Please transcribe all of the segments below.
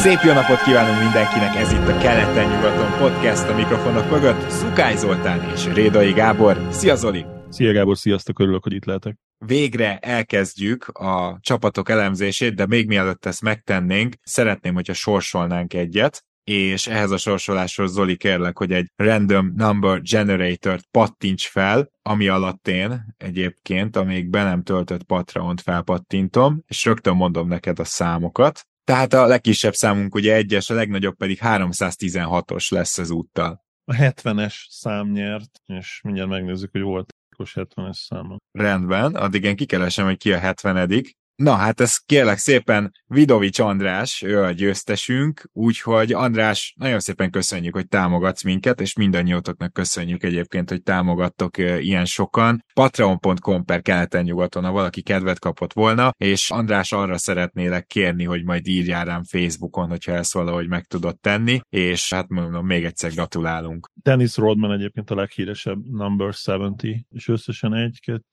Szép jó napot kívánunk mindenkinek, ez itt a Keleten-nyugaton podcast a mikrofonok mögött. Szukály Zoltán és Rédai Gábor. Szia Zoli! Szia Gábor, sziasztok, örülök, hogy itt lehetek. Végre elkezdjük a csapatok elemzését, de még mielőtt ezt megtennénk, szeretném, hogyha sorsolnánk egyet, és ehhez a sorsoláshoz Zoli kérlek, hogy egy random number generator-t pattints fel, ami alatt én egyébként, amíg be nem töltött Patreon-t felpattintom, és rögtön mondom neked a számokat. Tehát a legkisebb számunk ugye egyes, a legnagyobb pedig 316-os lesz az úttal. A 70-es szám nyert, és mindjárt megnézzük, hogy volt 70-es száma. Rendben, addig én kikeresem, hogy ki a 70 Na hát ez kérlek szépen Vidovics András, ő a győztesünk, úgyhogy András, nagyon szépen köszönjük, hogy támogatsz minket, és mindannyiótoknak köszönjük egyébként, hogy támogattok ilyen sokan. Patreon.com per keleten nyugaton, ha valaki kedvet kapott volna, és András arra szeretnélek kérni, hogy majd írjál rám Facebookon, hogyha ezt valahogy meg tudod tenni, és hát mondom, még egyszer gratulálunk. Dennis Rodman egyébként a leghíresebb number 70, és összesen 1, 2,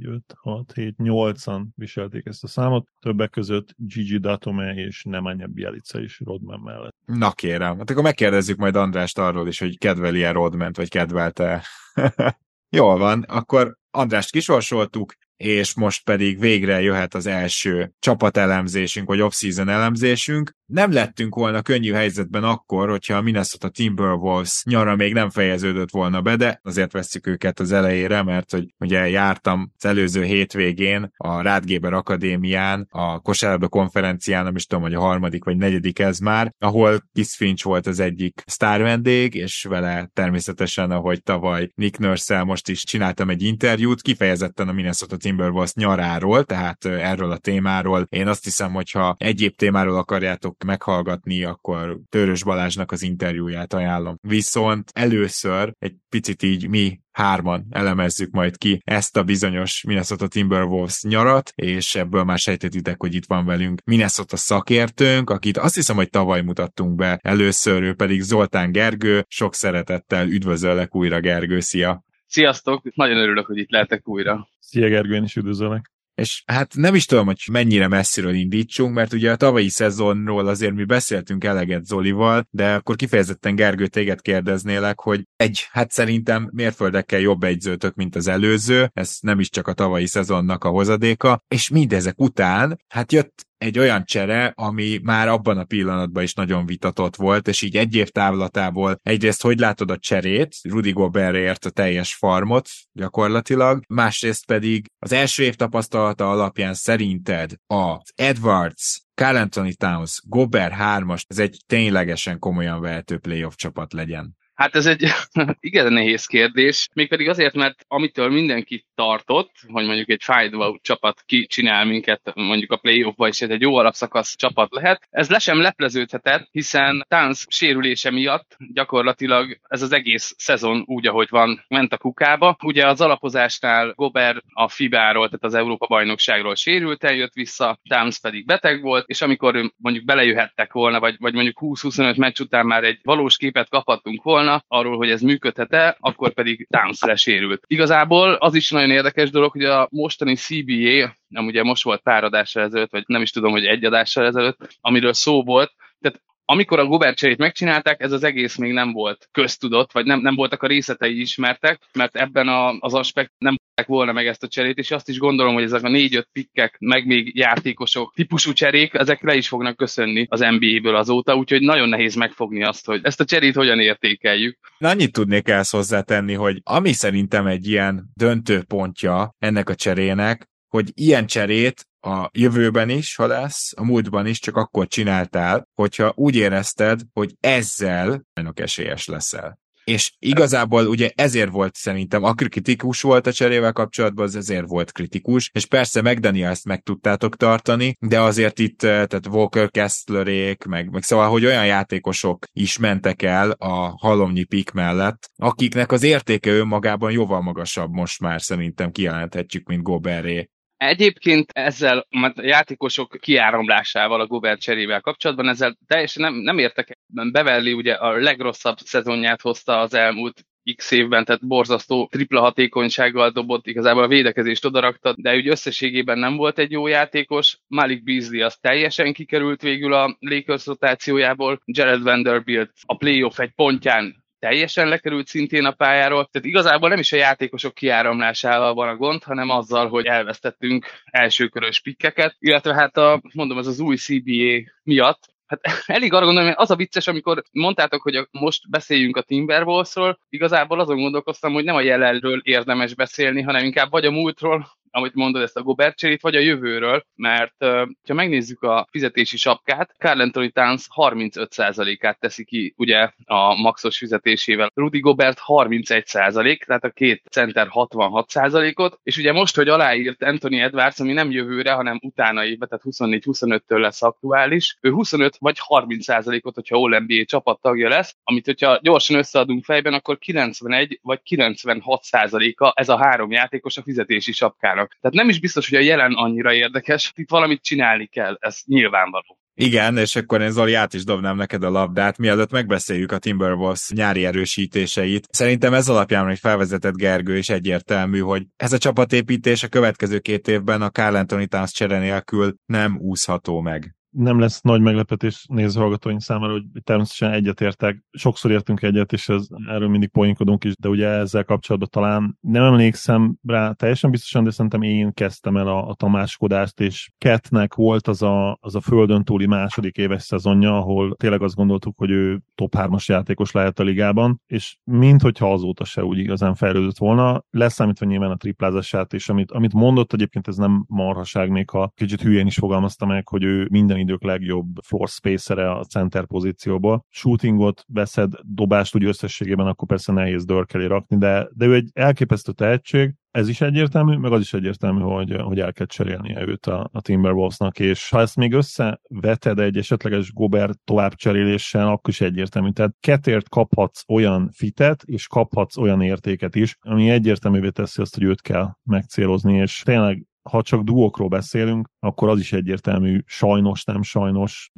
5, 6, 7, 8-an viselték ezt a számot, többek között Gigi Datome és Nemanja Bielica is Rodman mellett. Na kérem, hát akkor megkérdezzük majd Andrást arról is, hogy kedveli-e Rodment, vagy kedvelte Jól van, akkor Andrást kisorsoltuk, és most pedig végre jöhet az első csapatelemzésünk, vagy off-season elemzésünk. Nem lettünk volna könnyű helyzetben akkor, hogyha a Minnesota Timberwolves nyara még nem fejeződött volna be, de azért veszük őket az elejére, mert hogy ugye jártam az előző hétvégén a Rádgéber Akadémián, a kosárlabda konferencián, nem is tudom, hogy a harmadik vagy negyedik ez már, ahol Kiss Finch volt az egyik sztár vendég, és vele természetesen, ahogy tavaly Nick nurse most is csináltam egy interjút, kifejezetten a Minnesota Timberwolves nyaráról, tehát erről a témáról. Én azt hiszem, hogyha egyéb témáról akarjátok meghallgatni, akkor Törös Balázsnak az interjúját ajánlom. Viszont először egy picit így mi hárman elemezzük majd ki ezt a bizonyos Minnesota Timberwolves nyarat, és ebből már sejtetitek, hogy itt van velünk Minnesota szakértőnk, akit azt hiszem, hogy tavaly mutattunk be először, ő pedig Zoltán Gergő. Sok szeretettel üdvözöllek újra, Gergő, szia! Sziasztok! Nagyon örülök, hogy itt lehetek újra. Szia Gergő, én is üdvözöllek. És hát nem is tudom, hogy mennyire messziről indítsunk, mert ugye a tavalyi szezonról azért mi beszéltünk eleget Zolival, de akkor kifejezetten Gergő téged kérdeznélek, hogy egy, hát szerintem mérföldekkel jobb egyzőtök, mint az előző, ez nem is csak a tavalyi szezonnak a hozadéka, és mindezek után, hát jött egy olyan csere, ami már abban a pillanatban is nagyon vitatott volt, és így egy év távlatából egyrészt hogy látod a cserét, Rudy Gobertért a teljes farmot gyakorlatilag, másrészt pedig az első év tapasztalata alapján szerinted az Edwards, Carl Anthony Towns, Gobert 3-as, ez egy ténylegesen komolyan vehető playoff csapat legyen. Hát ez egy igen nehéz kérdés, mégpedig azért, mert amitől mindenki tartott, hogy mondjuk egy fájdva csapat kicsinál minket mondjuk a playoffba, ez egy jó alapszakasz csapat lehet, ez le sem lepleződhetett, hiszen Tánc sérülése miatt gyakorlatilag ez az egész szezon úgy, ahogy van, ment a kukába. Ugye az alapozásnál Gober a Fibáról, tehát az Európa bajnokságról sérült, eljött vissza, Tánc pedig beteg volt, és amikor mondjuk belejöhettek volna, vagy, vagy mondjuk 20-25 meccs után már egy valós képet kaphattunk volna, volna arról, hogy ez működhet-e, akkor pedig Towns lesérült. Igazából az is nagyon érdekes dolog, hogy a mostani CBA, nem ugye most volt pár adással ezelőtt, vagy nem is tudom, hogy egy adással ezelőtt, amiről szó volt, tehát amikor a Gobert cserét megcsinálták, ez az egész még nem volt köztudott, vagy nem, nem voltak a részletei ismertek, mert ebben a, az aspekt nem volna meg ezt a cserét, és azt is gondolom, hogy ezek a négy-öt pikkek, meg még játékosok típusú cserék, ezek le is fognak köszönni az NBA-ből azóta, úgyhogy nagyon nehéz megfogni azt, hogy ezt a cserét hogyan értékeljük. Annyit tudnék ezt hozzátenni, hogy ami szerintem egy ilyen döntőpontja ennek a cserének, hogy ilyen cserét a jövőben is, ha lesz, a múltban is csak akkor csináltál, hogyha úgy érezted, hogy ezzel nagyon esélyes leszel. és igazából ugye ezért volt szerintem, aki kritikus volt a cserével kapcsolatban, az ezért volt kritikus, és persze McDaniels meg tudtátok tartani, de azért itt, tehát Walker Kesslerék, meg, meg szóval, hogy olyan játékosok is mentek el a halomnyi pik mellett, akiknek az értéke önmagában jóval magasabb most már szerintem kijelenthetjük, mint Goberé. Egyébként ezzel a játékosok kiáramlásával a Gobert cserével kapcsolatban, ezzel teljesen nem, nem értek. Beverly ugye a legrosszabb szezonját hozta az elmúlt x évben, tehát borzasztó tripla hatékonysággal dobott, igazából a védekezést odarakta, de úgy összességében nem volt egy jó játékos. Malik Beasley az teljesen kikerült végül a Lakers rotációjából, Jared Vanderbilt a playoff egy pontján teljesen lekerült szintén a pályáról. Tehát igazából nem is a játékosok kiáramlásával van a gond, hanem azzal, hogy elvesztettünk elsőkörös pikkeket, illetve hát a, mondom, ez az új CBA miatt, Hát elég arra gondolom, hogy az a vicces, amikor mondtátok, hogy a, most beszéljünk a Timberwolvesról, igazából azon gondolkoztam, hogy nem a jelenről érdemes beszélni, hanem inkább vagy a múltról, amit mondod, ezt a Gobert cserét, vagy a jövőről, mert ha megnézzük a fizetési sapkát, Carl Anthony Towns 35%-át teszi ki ugye a maxos fizetésével, Rudy Gobert 31%, tehát a két center 66%-ot, és ugye most, hogy aláírt Anthony Edwards, ami nem jövőre, hanem utána évben, tehát 24-25-től lesz aktuális, ő 25 vagy 30%-ot, hogyha All-NBA csapattagja lesz, amit hogyha gyorsan összeadunk fejben, akkor 91 vagy 96%-a ez a három játékos a fizetési sapkának vannak. Tehát nem is biztos, hogy a jelen annyira érdekes, itt valamit csinálni kell, ez nyilvánvaló. Igen, és akkor én Zoli át is dobnám neked a labdát, mielőtt megbeszéljük a Timberwolves nyári erősítéseit. Szerintem ez alapján, hogy felvezetett Gergő, is egyértelmű, hogy ez a csapatépítés a következő két évben a Carl Anthony Towns csere nélkül nem úszható meg nem lesz nagy meglepetés nézőhallgatóink számára, hogy természetesen egyetértek. Sokszor értünk egyet, és ez, erről mindig poénkodunk is, de ugye ezzel kapcsolatban talán nem emlékszem rá teljesen biztosan, de szerintem én kezdtem el a, a tamáskodást, és Ketnek volt az a, az a földön túli második éves szezonja, ahol tényleg azt gondoltuk, hogy ő top 3-as játékos lehet a ligában, és minthogyha azóta se úgy igazán fejlődött volna, leszámítva nyilván a triplázását, és amit, amit mondott egyébként ez nem marhaság, még ha kicsit hülyén is fogalmazta meg, hogy ő minden idők legjobb floor spacere a center pozícióból. Shootingot veszed, dobást úgy összességében, akkor persze nehéz dörk elé rakni, de, de ő egy elképesztő tehetség, ez is egyértelmű, meg az is egyértelmű, hogy, hogy el kell cserélnie őt a, a Timberwolvesnak, és ha ezt még összeveted egy esetleges Gobert tovább cseréléssel, akkor is egyértelmű. Tehát ketért kaphatsz olyan fitet, és kaphatsz olyan értéket is, ami egyértelművé teszi azt, hogy őt kell megcélozni, és tényleg ha csak duókról beszélünk, akkor az is egyértelmű, sajnos, nem sajnos.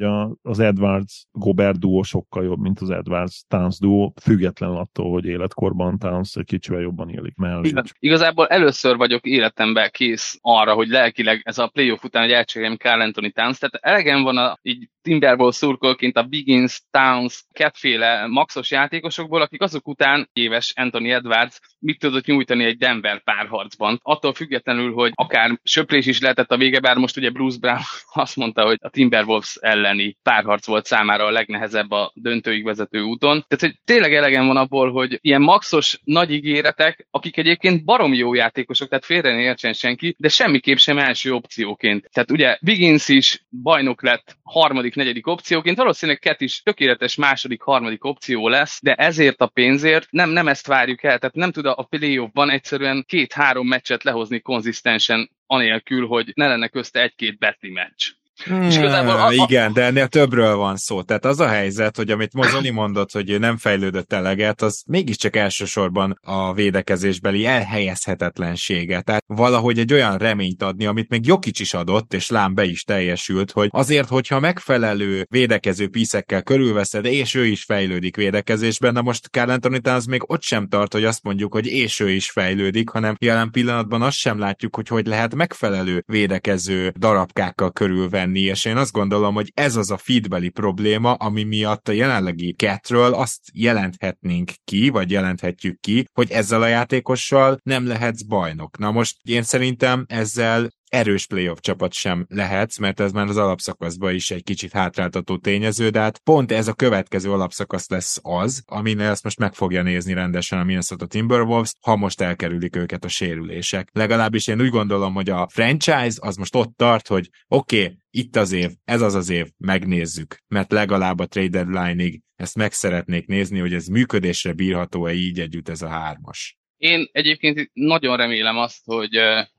Az Edwards-Gobert duó sokkal jobb, mint az Edwards-Towns duó, független attól, hogy életkorban Towns egy kicsivel jobban élik mellé. Igazából először vagyok életemben kész arra, hogy lelkileg ez a playoff után, hogy elcseréljem Carl Anthony Towns, tehát elegem van a így Timberból szurkolként a Biggins, Towns, kettféle maxos játékosokból, akik azok után éves Anthony Edwards mit tudott nyújtani egy Denver párharcban. Attól függetlenül, hogy akár söprés is lehetett a vége, bár most ugye Bruce Brown azt mondta, hogy a Timberwolves elleni párharc volt számára a legnehezebb a döntőig vezető úton. Tehát, hogy tényleg elegem van abból, hogy ilyen maxos nagy ígéretek, akik egyébként barom jó játékosok, tehát félre ne értsen senki, de semmiképp sem első opcióként. Tehát ugye Wiggins is bajnok lett harmadik, negyedik opcióként, valószínűleg Ket is tökéletes második, harmadik opció lesz, de ezért a pénzért nem, nem ezt várjuk el, tehát nem tud a playoffban egyszerűen két-három meccset lehozni konzisztensen anélkül, hogy ne lenne közte egy-két betli meccs. És igazából a, a... Igen, de ennél többről van szó. Tehát az a helyzet, hogy amit Mozoli mondott, hogy nem fejlődött eleget, az mégiscsak elsősorban a védekezésbeli elhelyezhetetlensége. Tehát valahogy egy olyan reményt adni, amit még Jokic is adott, és lám be is teljesült, hogy azért, hogyha megfelelő védekező piszekkel körülveszed, és ő is fejlődik védekezésben, na most Carl Anthony az még ott sem tart, hogy azt mondjuk, hogy és ő is fejlődik, hanem jelen pillanatban azt sem látjuk, hogy hogy lehet megfelelő védekező darabkákkal körülvenni lenni, és én azt gondolom, hogy ez az a feedbeli probléma, ami miatt a jelenlegi ketről azt jelenthetnénk ki, vagy jelenthetjük ki, hogy ezzel a játékossal nem lehetsz bajnok. Na most én szerintem ezzel erős playoff csapat sem lehetsz, mert ez már az alapszakaszban is egy kicsit hátráltató tényező, de hát pont ez a következő alapszakasz lesz az, aminél ezt most meg fogja nézni rendesen a Minnesota Timberwolves, ha most elkerülik őket a sérülések. Legalábbis én úgy gondolom, hogy a franchise az most ott tart, hogy oké, okay, itt az év, ez az az év, megnézzük, mert legalább a trade deadline-ig ezt meg szeretnék nézni, hogy ez működésre bírható-e így együtt ez a hármas. Én egyébként nagyon remélem azt, hogy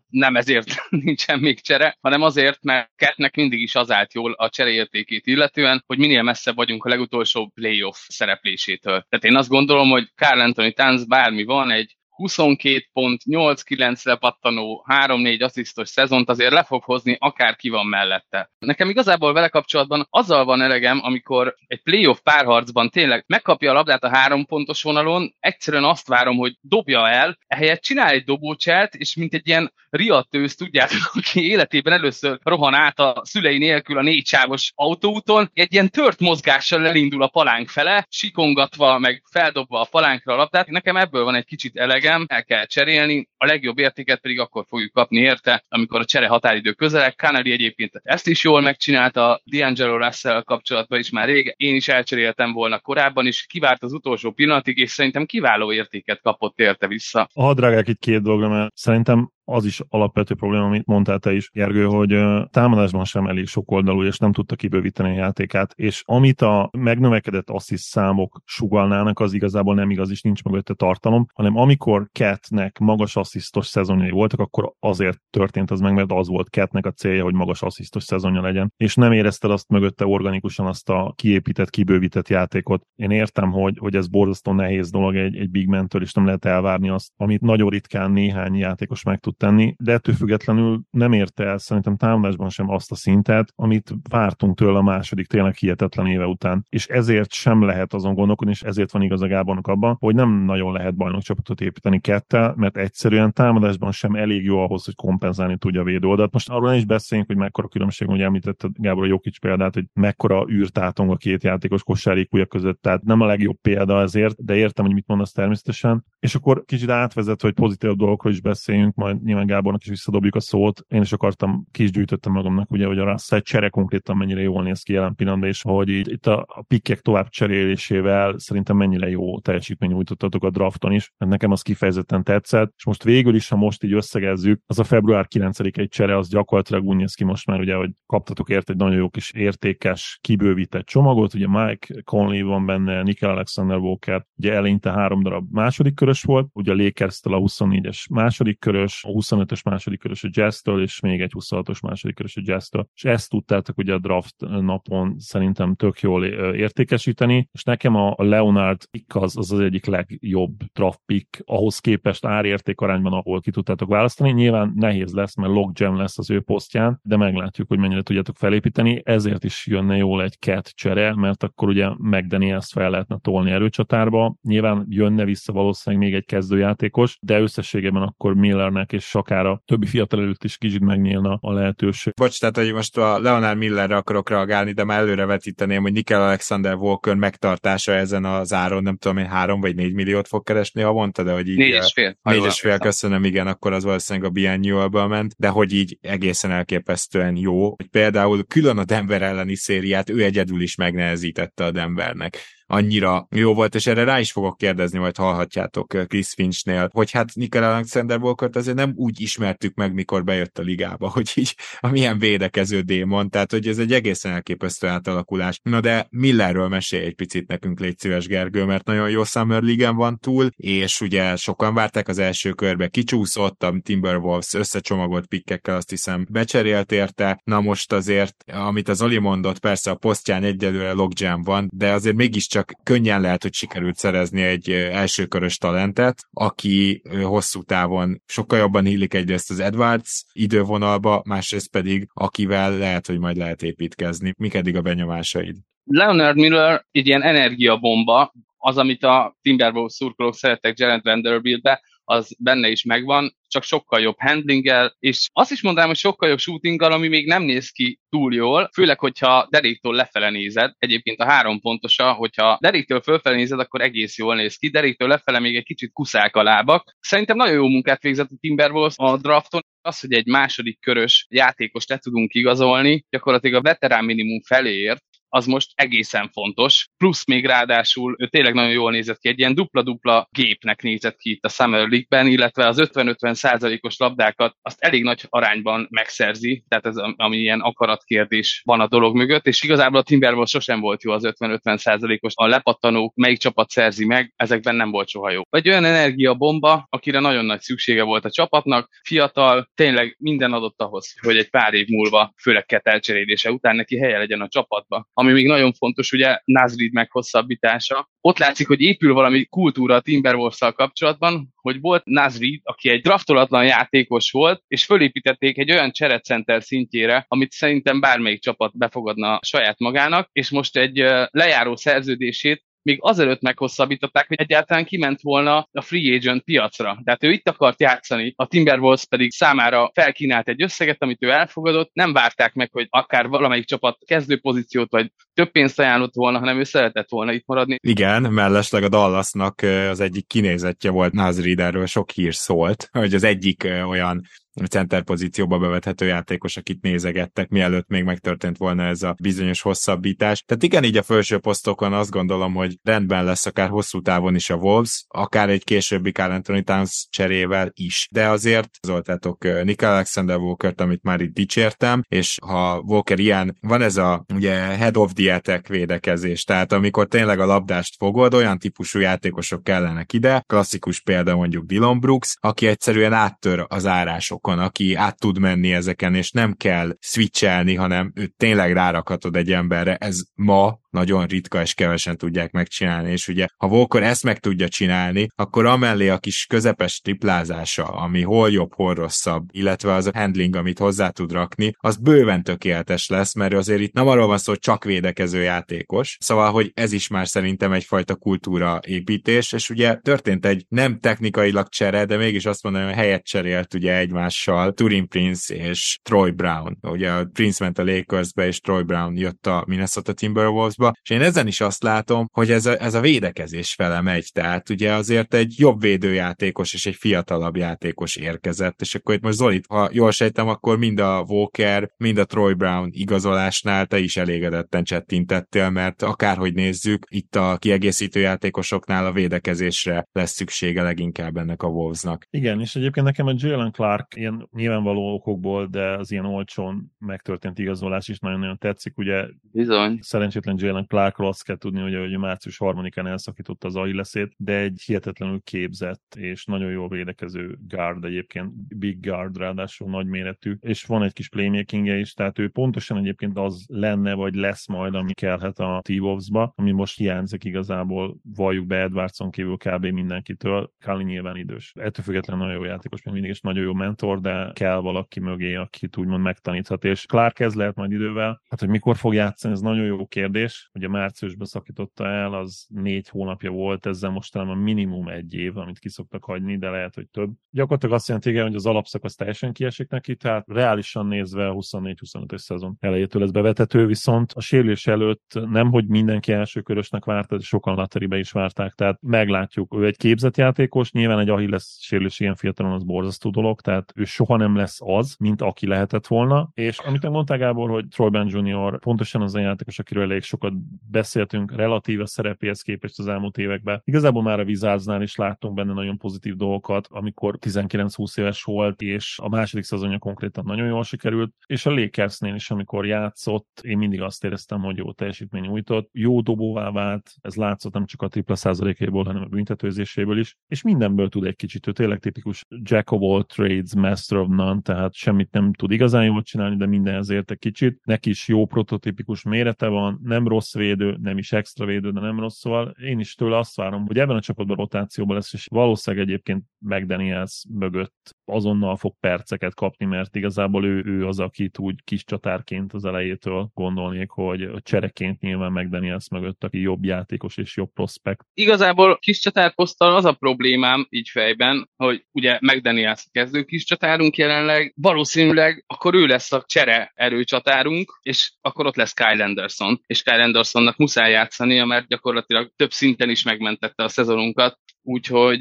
nem ezért nincsen még csere, hanem azért, mert Kettnek mindig is az állt jól a csereértékét illetően, hogy minél messzebb vagyunk a legutolsó playoff szereplésétől. Tehát én azt gondolom, hogy Carl Anthony Towns bármi van, egy 22 pont, 8-9 lepattanó, 3-4 asszisztos szezont azért le fog hozni, akár ki van mellette. Nekem igazából vele kapcsolatban azzal van elegem, amikor egy playoff párharcban tényleg megkapja a labdát a három pontos vonalon, egyszerűen azt várom, hogy dobja el, ehelyett csinál egy dobócselt, és mint egy ilyen riattőz, tudjátok, aki életében először rohan át a szülei nélkül a négy sávos autóúton, egy ilyen tört mozgással elindul a palánk fele, sikongatva, meg feldobva a palánkra a labdát. Nekem ebből van egy kicsit elegem, nekem, el kell cserélni, a legjobb értéket pedig akkor fogjuk kapni érte, amikor a csere határidő közelek. Kennedy egyébként ezt is jól megcsinálta, D'Angelo Russell kapcsolatban is már rég, én is elcseréltem volna korábban is, kivárt az utolsó pillanatig, és szerintem kiváló értéket kapott érte vissza. Ha drágák itt két dologra, mert szerintem az is alapvető probléma, amit mondtál te is, Gergő, hogy támadásban sem elég sok oldalú, és nem tudta kibővíteni a játékát, és amit a megnövekedett assziszt számok sugalnának, az igazából nem igaz, és nincs mögötte tartalom, hanem amikor Ketnek magas asszisztos szezonjai voltak, akkor azért történt az meg, mert az volt Ketnek a célja, hogy magas asszisztos szezonja legyen, és nem érezted azt mögötte organikusan azt a kiépített, kibővített játékot. Én értem, hogy, hogy ez borzasztó nehéz dolog egy, egy big mentől, és nem lehet elvárni azt, amit nagyon ritkán néhány játékos meg tud tenni, de ettől függetlenül nem érte el szerintem támadásban sem azt a szintet, amit vártunk tőle a második tényleg hihetetlen éve után. És ezért sem lehet azon gondolkodni, és ezért van igaz a Gábornak abban, hogy nem nagyon lehet bajnokcsapatot építeni kettel, mert egyszerűen támadásban sem elég jó ahhoz, hogy kompenzálni tudja a védőoldalt. Most arról is beszéljünk, hogy mekkora különbség, hogy említette Gábor a Jokic példát, hogy mekkora űrtátong a két játékos kosárikúja között, tehát nem a legjobb példa ezért, de értem, hogy mit mondasz természetesen. És akkor kicsit átvezet, hogy pozitív dolgokról is beszéljünk, majd nyilván Gábornak is visszadobjuk a szót. Én is akartam, ki is gyűjtöttem magamnak, ugye, hogy a Russell csere konkrétan mennyire jól néz ki jelen pillanatban, és hogy így, itt a, a pikkek tovább cserélésével szerintem mennyire jó teljesítmény nyújtottatok a drafton is. mert Nekem az kifejezetten tetszett, és most végül is, ha most így összegezzük, az a február 9 egy csere, az gyakorlatilag úgy néz ki most már, ugye, hogy kaptatok ért egy nagyon jó kis értékes, kibővített csomagot, ugye Mike Conley van benne, Nickel Alexander Walker, ugye eleinte három darab második körös volt, ugye a lakers a 24-es második körös, 25-ös második körös a Jazz-től, és még egy 26-os második körös a Jazz-től. És ezt tudtátok ugye a draft napon szerintem tök jól értékesíteni, és nekem a Leonard pick az, az az egyik legjobb draft pick ahhoz képest árérték arányban, ahol ki tudtátok választani. Nyilván nehéz lesz, mert logjam lesz az ő posztján, de meglátjuk, hogy mennyire tudjátok felépíteni. Ezért is jönne jól egy cat csere, mert akkor ugye megdeni ezt fel lehetne tolni erőcsatárba. Nyilván jönne vissza valószínűleg még egy kezdőjátékos, de összességében akkor Millernek és akár a többi fiatal előtt is kicsit megnyílna a lehetőség. Bocs, tehát hogy most a Leonard Millerre akarok reagálni, de már előre vetíteném, hogy Nickel Alexander Walker megtartása ezen az áron, nem tudom én, három vagy négy milliót fog keresni mondta, de hogy így... Négy és fél. Négy és fél, köszönöm, igen, akkor az valószínűleg a biannual ment, de hogy így egészen elképesztően jó, hogy például külön a Denver elleni szériát ő egyedül is megnehezítette a Denvernek annyira jó volt, és erre rá is fogok kérdezni, majd hallhatjátok eh, Chris Finchnél, hogy hát Nickel Alexander Walkert azért nem úgy ismertük meg, mikor bejött a ligába, hogy így a milyen védekező démon, tehát hogy ez egy egészen elképesztő átalakulás. Na de Millerről mesélj egy picit nekünk, légy szíves Gergő, mert nagyon jó Summer League van túl, és ugye sokan várták az első körbe, kicsúszott, a Timberwolves összecsomagolt pikkekkel, azt hiszem becserélt érte, na most azért, amit az Oli mondott, persze a posztján egyelőre logjam van, de azért mégiscsak csak könnyen lehet, hogy sikerült szerezni egy elsőkörös talentet, aki hosszú távon sokkal jobban illik egyrészt az Edwards idővonalba, másrészt pedig akivel lehet, hogy majd lehet építkezni. Mik eddig a benyomásaid? Leonard Miller egy ilyen energiabomba, az, amit a Timberwolves szurkolók szerettek Jared Vanderbiltbe, az benne is megvan, csak sokkal jobb handlinggel, és azt is mondanám, hogy sokkal jobb shootinggal, ami még nem néz ki túl jól, főleg, hogyha deréktől lefele nézed. Egyébként a három pontosa, hogyha deréktől fölfele nézed, akkor egész jól néz ki, deréktől lefele még egy kicsit kuszák a lábak. Szerintem nagyon jó munkát végzett a Timberwolves a drafton, az, hogy egy második körös játékos le tudunk igazolni, gyakorlatilag a veterán minimum felé ért, az most egészen fontos. Plusz még ráadásul ő tényleg nagyon jól nézett ki, egy ilyen dupla-dupla gépnek nézett ki itt a Summer League-ben, illetve az 50-50 százalékos labdákat azt elég nagy arányban megszerzi, tehát ez ami ilyen akaratkérdés van a dolog mögött, és igazából a Timberwolves sosem volt jó az 50-50 százalékos. A lepattanók, melyik csapat szerzi meg, ezekben nem volt soha jó. Vagy olyan energiabomba, akire nagyon nagy szüksége volt a csapatnak, fiatal, tényleg minden adott ahhoz, hogy egy pár év múlva, főleg ketelcserélése után neki helye legyen a csapatba. Ami még nagyon fontos, ugye Nazrid meghosszabbítása. Ott látszik, hogy épül valami kultúra a timberwolves kapcsolatban, hogy volt Nazrid, aki egy draftolatlan játékos volt, és fölépítették egy olyan cserecenter szintjére, amit szerintem bármelyik csapat befogadna saját magának, és most egy lejáró szerződését még azelőtt meghosszabbították, hogy egyáltalán kiment volna a free agent piacra. Tehát ő itt akart játszani, a Timberwolves pedig számára felkínált egy összeget, amit ő elfogadott, nem várták meg, hogy akár valamelyik csapat kezdőpozíciót vagy több pénzt ajánlott volna, hanem ő szeretett volna itt maradni. Igen, mellesleg a Dallasnak az egyik kinézetje volt Nazrid, erről sok hír szólt, hogy az egyik olyan center pozícióba bevethető játékos, akit nézegettek, mielőtt még megtörtént volna ez a bizonyos hosszabbítás. Tehát igen, így a felső posztokon azt gondolom, hogy rendben lesz akár hosszú távon is a Wolves, akár egy későbbi Carl Anthony Towns cserével is. De azért zoltátok Nick Alexander walker amit már itt dicsértem, és ha Walker ilyen, van ez a ugye head of the attack védekezés, tehát amikor tényleg a labdást fogod, olyan típusú játékosok kellenek ide, klasszikus példa mondjuk Dylan Brooks, aki egyszerűen áttör az árásokon blokkon, aki át tud menni ezeken, és nem kell switchelni, hanem őt tényleg rárakhatod egy emberre. Ez ma nagyon ritka és kevesen tudják megcsinálni, és ugye ha Volker ezt meg tudja csinálni, akkor amellé a kis közepes triplázása, ami hol jobb, hol rosszabb, illetve az a handling, amit hozzá tud rakni, az bőven tökéletes lesz, mert azért itt nem arról van szó, hogy csak védekező játékos, szóval, hogy ez is már szerintem egyfajta kultúra építés, és ugye történt egy nem technikailag csere, de mégis azt mondom, hogy helyet cserélt ugye egymással Turin Prince és Troy Brown. Ugye Prince ment a Lakersbe, és Troy Brown jött a Minnesota Timberwolves játékosba, és én ezen is azt látom, hogy ez a, ez a védekezés fele megy, tehát ugye azért egy jobb védőjátékos és egy fiatalabb játékos érkezett, és akkor itt most Zolit, ha jól sejtem, akkor mind a Walker, mind a Troy Brown igazolásnál te is elégedetten csettintettél, mert akárhogy nézzük, itt a kiegészítő játékosoknál a védekezésre lesz szüksége leginkább ennek a Wolvesnak. Igen, és egyébként nekem a Jalen Clark ilyen nyilvánvaló okokból, de az ilyen olcsón megtörtént igazolás is nagyon-nagyon tetszik. Ugye Bizony. szerencsétlen Jalen Clarkról azt kell tudni, hogy, hogy március 3-án elszakította az Aileszét, de egy hihetetlenül képzett és nagyon jól védekező guard egyébként, big guard ráadásul nagy méretű, és van egy kis playmakingje is, tehát ő pontosan egyébként az lenne, vagy lesz majd, ami kellhet a t ba ami most hiányzik igazából, valljuk be Edwardson kívül kb. mindenkitől, Kali nyilván idős. Ettől függetlenül nagyon jó játékos, még mindig, és nagyon jó mentor, de kell valaki mögé, akit úgymond megtaníthat, és Clark ez lehet majd idővel. Hát, hogy mikor fog játszani, ez nagyon jó kérdés, ugye márciusban szakította el, az négy hónapja volt, ezzel most talán a minimum egy év, amit kiszoktak hagyni, de lehet, hogy több. Gyakorlatilag azt jelenti, hogy az alapszakasz teljesen kiesik neki, tehát reálisan nézve 24-25 szezon elejétől ez bevetető, viszont a sérülés előtt nem, hogy mindenki első körösnek várta, de sokan lateribe is várták, tehát meglátjuk. Ő egy képzett játékos, nyilván egy Achilles sérülés ilyen fiatalon az borzasztó dolog, tehát ő soha nem lesz az, mint aki lehetett volna, és amit mondtál Gábor, hogy Troy Ben Jr. pontosan az a játékos, akiről elég sokat sokat beszéltünk relatíve szerepéhez képest az elmúlt években. Igazából már a Vizáznál is láttunk benne nagyon pozitív dolgokat, amikor 19-20 éves volt, és a második szezonja konkrétan nagyon jól sikerült, és a Lakersnél is, amikor játszott, én mindig azt éreztem, hogy jó teljesítmény újtott, jó dobóvá vált, ez látszott nem csak a tripla százalékéból, hanem a büntetőzéséből is, és mindenből tud egy kicsit, ő tényleg tipikus jack of all trades, master of none, tehát semmit nem tud igazán jól csinálni, de mindenhez ért egy kicsit. Neki is jó prototípikus mérete van, nem rossz védő, nem is extra védő, de nem rossz, szóval én is tőle azt várom, hogy ebben a csapatban rotációban lesz, és valószínűleg egyébként McDaniels mögött azonnal fog perceket kapni, mert igazából ő, ő az, akit úgy kis csatárként az elejétől gondolnék, hogy csereként nyilván McDaniels mögött, aki jobb játékos és jobb prospekt. Igazából kis csatárposzttal az a problémám így fejben, hogy ugye McDaniels kezdő kis csatárunk jelenleg, valószínűleg akkor ő lesz a csere erőcsatárunk, és akkor ott lesz Kyle Anderson, és Kyle Andersonnak muszáj játszania, mert gyakorlatilag több szinten is megmentette a szezonunkat, úgyhogy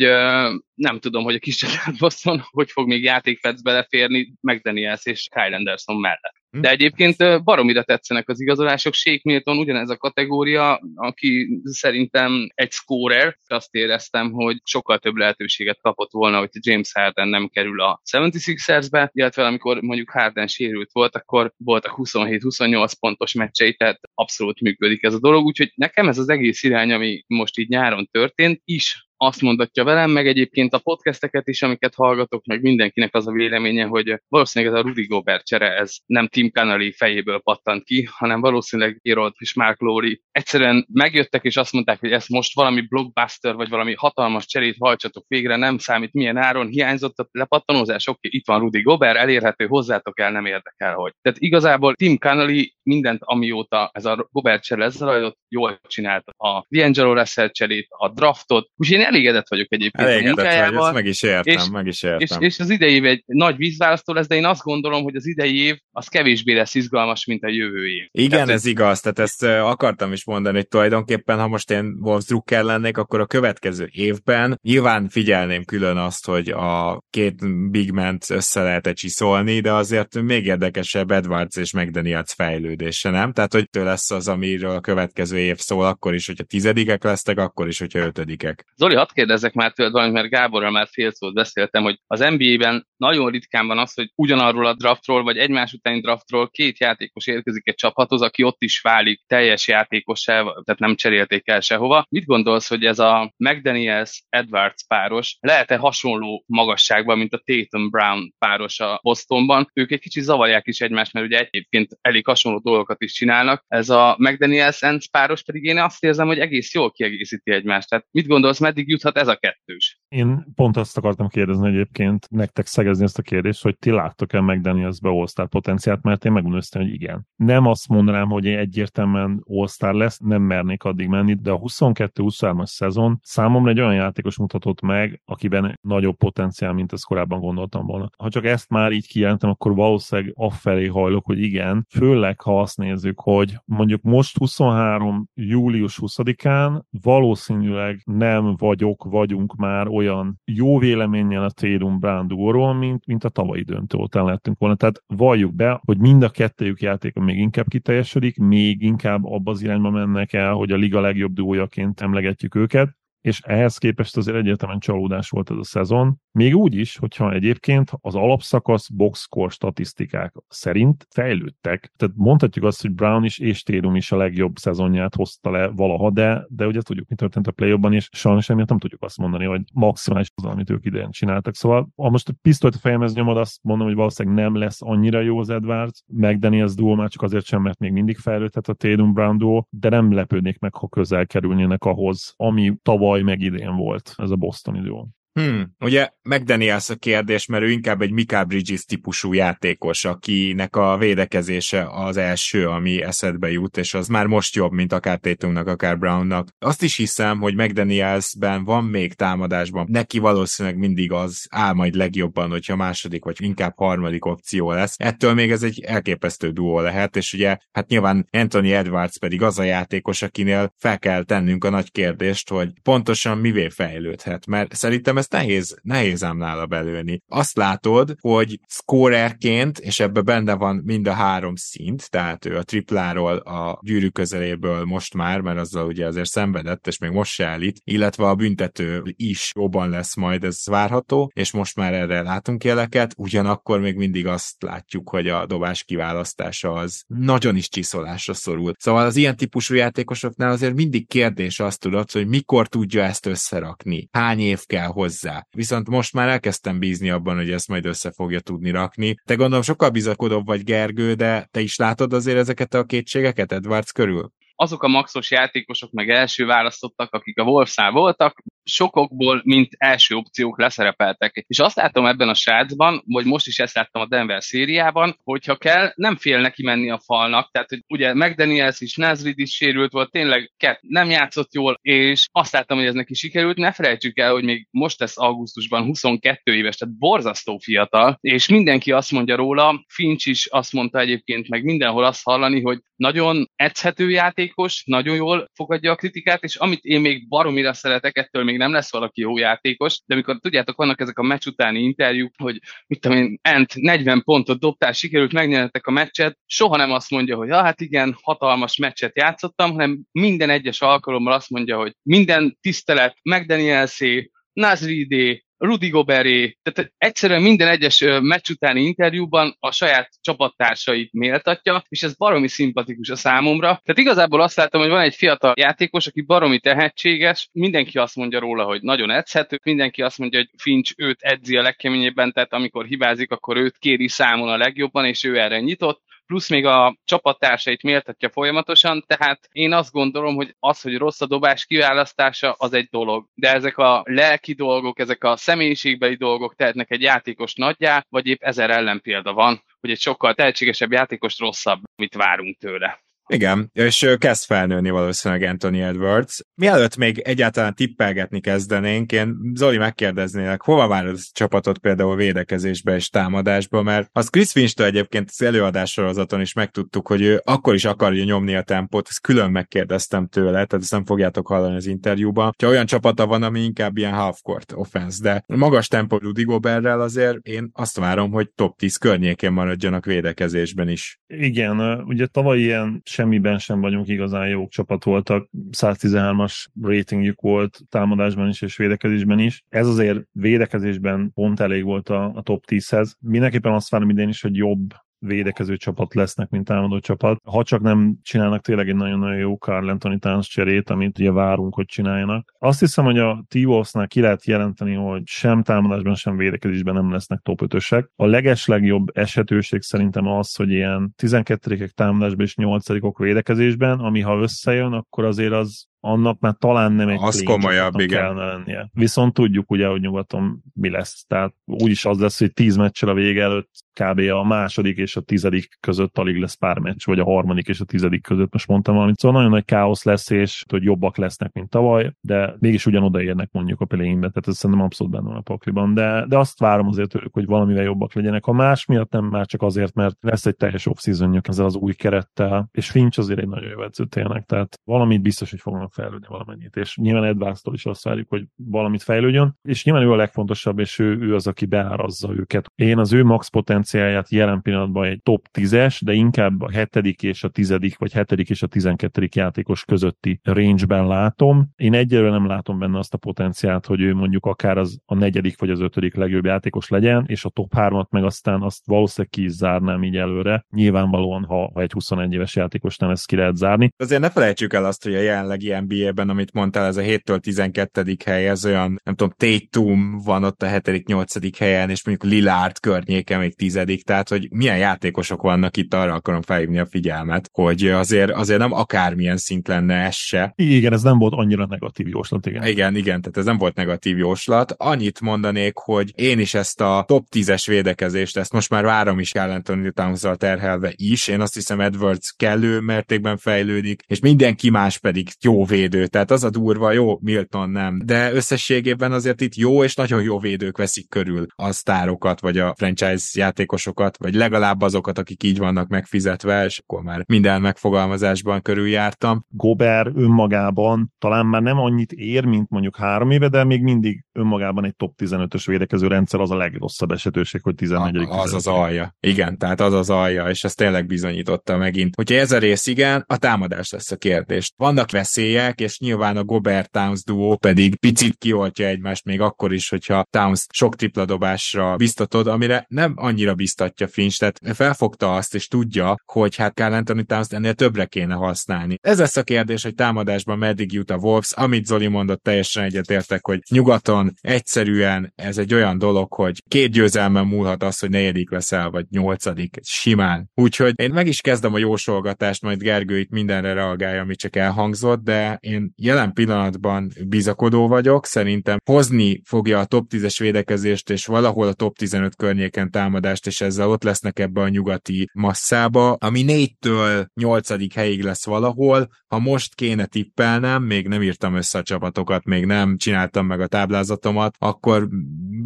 nem tudom, hogy a kis Boston hogy fog még játékfetsz beleférni McDaniels és Kyle Anderson mellett. De egyébként baromira tetszenek az igazolások. Shake Milton ugyanez a kategória, aki szerintem egy scorer. Azt éreztem, hogy sokkal több lehetőséget kapott volna, hogy James Harden nem kerül a 76ersbe, illetve amikor mondjuk Harden sérült volt, akkor voltak 27-28 pontos meccsei, tehát abszolút működik ez a dolog. Úgyhogy nekem ez az egész irány, ami most így nyáron történt, is azt mondatja velem, meg egyébként a podcasteket is, amiket hallgatok, meg mindenkinek az a véleménye, hogy valószínűleg ez a Rudy Gobert csere, ez nem Tim Connelly fejéből pattant ki, hanem valószínűleg Gerald és Mark Lowry egyszerűen megjöttek és azt mondták, hogy ez most valami blockbuster, vagy valami hatalmas cserét hajtsatok végre, nem számít milyen áron, hiányzott a lepattanózás, oké, itt van Rudy Gobert, elérhető, hozzátok el, nem érdekel, hogy. Tehát igazából Tim Connelly mindent, amióta ez a Gobert csere lezajlott, jól csinálta. A D'Angelo Russell cserét, a draftot, úgyhogy én elégedett vagyok egyébként elégedett a munkájával. Vagy, meg is értem, és, meg is értem. És, és az idei év egy nagy vízválasztó lesz, de én azt gondolom, hogy az idei év az kevésbé lesz izgalmas, mint a jövő év. Igen, tehát, ez igaz, tehát ezt akartam is mondani, hogy tulajdonképpen, ha most én Wolves Drucker lennék, akkor a következő évben nyilván figyelném külön azt, hogy a két big ment össze lehet csiszolni, de azért még érdekesebb Edwards és McDaniels fejlődése, nem? Tehát, hogy tő lesz az, amiről a következő év szól, akkor is, hogyha tizedikek lesztek, akkor is, hogyha ötödikek. Zoli, hadd kérdezzek már tőled valamit, mert Gáborral már fél szót beszéltem, hogy az NBA-ben nagyon ritkán van az, hogy ugyanarról a draftról, vagy egymás utáni draftról két játékos érkezik egy csapathoz, aki ott is válik teljes játékossá, tehát nem cserélték el sehova. Mit gondolsz, hogy ez a McDaniels Edwards páros lehet-e hasonló magasságban, mint a Tatum Brown páros a Bostonban? Ők egy kicsit zavarják is egymást, mert ugye egyébként elég hasonló dolgokat is csinálnak. Ez a McDaniels Ents páros pedig én azt érzem, hogy egész jól kiegészíti egymást. Tehát mit gondolsz, meddig juthat ez a kettős? Én pont azt akartam kérdezni egyébként, nektek szegezni ezt a kérdést, hogy ti láttok-e McDanielsbe All-Star potenciált, mert én megmondom hogy igen. Nem azt mondanám, hogy én egyértelműen All-Star lesz, nem mernék addig menni, de a 22-23-as szezon számomra egy olyan játékos mutatott meg, akiben nagyobb potenciál, mint ezt korábban gondoltam volna. Ha csak ezt már így kijelentem, akkor valószínűleg afelé hajlok, hogy igen, főleg ha azt nézzük, hogy mondjuk most 23. július 20-án valószínűleg nem vagyok, vagyunk már olyan jó véleménnyel a Tatum Brown mint, mint a tavalyi döntő után lettünk volna. Tehát valljuk be, hogy mind a kettőjük játéka még inkább kiteljesedik, még inkább abba az irányba mennek el, hogy a liga legjobb duójaként emlegetjük őket, és ehhez képest azért egyértelműen csalódás volt ez a szezon. Még úgy is, hogyha egyébként az alapszakasz boxscore statisztikák szerint fejlődtek. Tehát mondhatjuk azt, hogy Brown is és Térum is a legjobb szezonját hozta le valaha, de, de ugye tudjuk, mi történt a play és sajnos emiatt nem tudjuk azt mondani, hogy maximális az, amit ők idején csináltak. Szóval, ha most a pisztolyt a fejemhez nyomod, azt mondom, hogy valószínűleg nem lesz annyira jó az Edwards, meg Daniels duo már csak azért sem, mert még mindig fejlődhet a Térum Brown duo, de nem lepődnék meg, ha közel kerülnének ahhoz, ami tavaly meg idén volt ez a Boston duo. Hmm, ugye McDaniels a kérdés, mert ő inkább egy Mika Bridges típusú játékos, akinek a védekezése az első, ami eszedbe jut, és az már most jobb, mint akár Tatumnak, akár Brownnak. Azt is hiszem, hogy McDanielsben van még támadásban. Neki valószínűleg mindig az áll majd legjobban, hogyha második vagy inkább harmadik opció lesz. Ettől még ez egy elképesztő duó lehet, és ugye hát nyilván Anthony Edwards pedig az a játékos, akinél fel kell tennünk a nagy kérdést, hogy pontosan mivé fejlődhet, mert szerintem ez ezt nehéz, nehéz ám nála belőni. Azt látod, hogy scorerként, és ebbe benne van mind a három szint, tehát ő a tripláról, a gyűrű közeléből most már, mert azzal ugye azért szenvedett, és még most se állít, illetve a büntető is jobban lesz majd, ez várható, és most már erre látunk jeleket, ugyanakkor még mindig azt látjuk, hogy a dobás kiválasztása az nagyon is csiszolásra szorul. Szóval az ilyen típusú játékosoknál azért mindig kérdés azt tudod, hogy mikor tudja ezt összerakni, hány év kell hozzá, hozzá. Viszont most már elkezdtem bízni abban, hogy ezt majd össze fogja tudni rakni. Te gondolom sokkal bizakodóbb vagy Gergő, de te is látod azért ezeket a kétségeket Edwards körül? azok a maxos játékosok, meg első választottak, akik a Wolfsnál voltak, sokokból, mint első opciók leszerepeltek. És azt látom ebben a srácban, vagy most is ezt láttam a Denver szériában, hogyha kell, nem fél neki menni a falnak, tehát hogy ugye McDaniels is, Nazrid is sérült volt, tényleg kett, nem játszott jól, és azt láttam, hogy ez neki sikerült. Ne felejtsük el, hogy még most lesz augusztusban 22 éves, tehát borzasztó fiatal, és mindenki azt mondja róla, Finch is azt mondta egyébként, meg mindenhol azt hallani, hogy nagyon edzhető játékos, nagyon jól fogadja a kritikát, és amit én még baromira szeretek, ettől még nem lesz valaki jó játékos, de amikor tudjátok, vannak ezek a meccs utáni interjúk, hogy mit tudom én, Ent 40 pontot dobtál, sikerült megnyernetek a meccset, soha nem azt mondja, hogy ah, hát igen, hatalmas meccset játszottam, hanem minden egyes alkalommal azt mondja, hogy minden tisztelet, McDanielsé, Nazridé, Rudy Goberé, tehát egyszerűen minden egyes meccs utáni interjúban a saját csapattársait méltatja, és ez baromi szimpatikus a számomra. Tehát igazából azt látom, hogy van egy fiatal játékos, aki baromi tehetséges, mindenki azt mondja róla, hogy nagyon edzhető, mindenki azt mondja, hogy Finch őt edzi a legkeményebben, tehát amikor hibázik, akkor őt kéri számon a legjobban, és ő erre nyitott plusz még a csapattársait méltatja folyamatosan, tehát én azt gondolom, hogy az, hogy rossz a dobás kiválasztása, az egy dolog. De ezek a lelki dolgok, ezek a személyiségbeli dolgok tehetnek egy játékos nagyjá, vagy épp ezer ellenpélda van, hogy egy sokkal tehetségesebb játékos rosszabb, mit várunk tőle. Igen, és kezd felnőni valószínűleg Anthony Edwards. Mielőtt még egyáltalán tippelgetni kezdenénk, én Zoli megkérdeznélek, hova vár a csapatot például védekezésbe és támadásba, mert az Chris finch egyébként az előadássorozaton is megtudtuk, hogy ő akkor is akarja nyomni a tempót, ezt külön megkérdeztem tőle, tehát ezt nem fogjátok hallani az interjúban. Ha olyan csapata van, ami inkább ilyen half-court offense, de magas tempó Rudy Goberrel azért én azt várom, hogy top 10 környékén maradjanak védekezésben is. Igen, ugye tavaly ilyen semmiben sem vagyunk igazán jók csapat voltak. 113-as ratingjük volt támadásban is és védekezésben is. Ez azért védekezésben pont elég volt a, a top 10-hez. Mindenképpen azt várom idén is, hogy jobb védekező csapat lesznek, mint támadó csapat. Ha csak nem csinálnak tényleg egy nagyon-nagyon jó Carl Anthony Towns cserét, amit ugye várunk, hogy csináljanak. Azt hiszem, hogy a t ki lehet jelenteni, hogy sem támadásban, sem védekezésben nem lesznek top 5 A leges legjobb esetőség szerintem az, hogy ilyen 12 támadásban és 8 védekezésben, ami ha összejön, akkor azért az annak már talán nem egy az komolyabb, igen. kellene lennie. Viszont tudjuk ugye, hogy nyugaton mi lesz. Tehát úgyis az lesz, hogy tíz meccsel a vége előtt kb. a második és a tizedik között alig lesz pár meccs, vagy a harmadik és a tizedik között, most mondtam valamit. Szóval nagyon nagy káosz lesz, és hogy jobbak lesznek, mint tavaly, de mégis ugyanoda érnek mondjuk a play tehát ez szerintem abszolút benne van a pakliban. De, de azt várom azért tőlük, hogy valamivel jobbak legyenek. A más miatt nem már csak azért, mert lesz egy teljes off ezzel az új kerettel, és Finch azért egy nagyon jó edző tényleg, tehát valamit biztos, hogy fognak fejlődni valamennyit. És nyilván Edvársztól is azt várjuk, hogy valamit fejlődjön, és nyilván ő a legfontosabb, és ő, ő az, aki beárazza őket. Én az ő max potenciáját jelen pillanatban egy top 10-es, de inkább a hetedik és a tizedik, vagy hetedik és a tizenkettedik játékos közötti range-ben látom. Én egyelőre nem látom benne azt a potenciált, hogy ő mondjuk akár az a negyedik vagy az ötödik legjobb játékos legyen, és a top 3-at meg aztán azt valószínűleg ki is zárnám így előre. Nyilvánvalóan, ha, ha egy 21 éves játékos nem ezt ki lehet zárni. Azért ne felejtsük el azt, hogy a jelenlegi NBA-ben, amit mondtál, ez a 7-től 12. hely, ez olyan, nem tudom, Tatum van ott a 7.-8. helyen, és mondjuk Lillard környéke még 10 tehát hogy milyen játékosok vannak itt, arra akarom felhívni a figyelmet, hogy azért, azért nem akármilyen szint lenne ez se. Igen, ez nem volt annyira negatív jóslat, igen. Igen, igen, tehát ez nem volt negatív jóslat. Annyit mondanék, hogy én is ezt a top 10-es védekezést, ezt most már várom is kell Anthony towns terhelve is. Én azt hiszem Edwards kellő mértékben fejlődik, és mindenki más pedig jó védő. Tehát az a durva, jó, Milton nem. De összességében azért itt jó és nagyon jó védők veszik körül a sztárokat, vagy a franchise játékosokat, vagy legalább azokat, akik így vannak megfizetve, és akkor már minden megfogalmazásban körüljártam. Gober önmagában talán már nem annyit ér, mint mondjuk három éve, de még mindig önmagában egy top 15-ös védekező rendszer az a legrosszabb esetőség, hogy 14 a, Az az alja. Igen, tehát az az alja, és ezt tényleg bizonyította megint. Hogyha ez a rész igen, a támadás lesz a kérdés. Vannak veszélyek, és nyilván a Gobert Towns duó pedig picit kioltja egymást még akkor is, hogyha Towns sok tripla dobásra biztatod, amire nem annyira biztatja Finch, tehát felfogta azt, és tudja, hogy hát Carl Anthony Towns ennél többre kéne használni. Ez lesz a kérdés, hogy támadásban meddig jut a Wolves, amit Zoli mondott, teljesen egyetértek, hogy nyugaton egyszerűen ez egy olyan dolog, hogy két győzelmen múlhat az, hogy negyedik leszel, vagy nyolcadik, simán. Úgyhogy én meg is kezdem a jósolgatást, majd Gergő itt mindenre reagálja, ami csak elhangzott, de én jelen pillanatban bizakodó vagyok, szerintem hozni fogja a top 10-es védekezést, és valahol a top 15 környéken támadást, és ezzel ott lesznek ebbe a nyugati masszába, ami 4-től 8. helyig lesz valahol. Ha most kéne tippelnem, még nem írtam össze a csapatokat, még nem csináltam meg a táblázatot, szavazatomat, akkor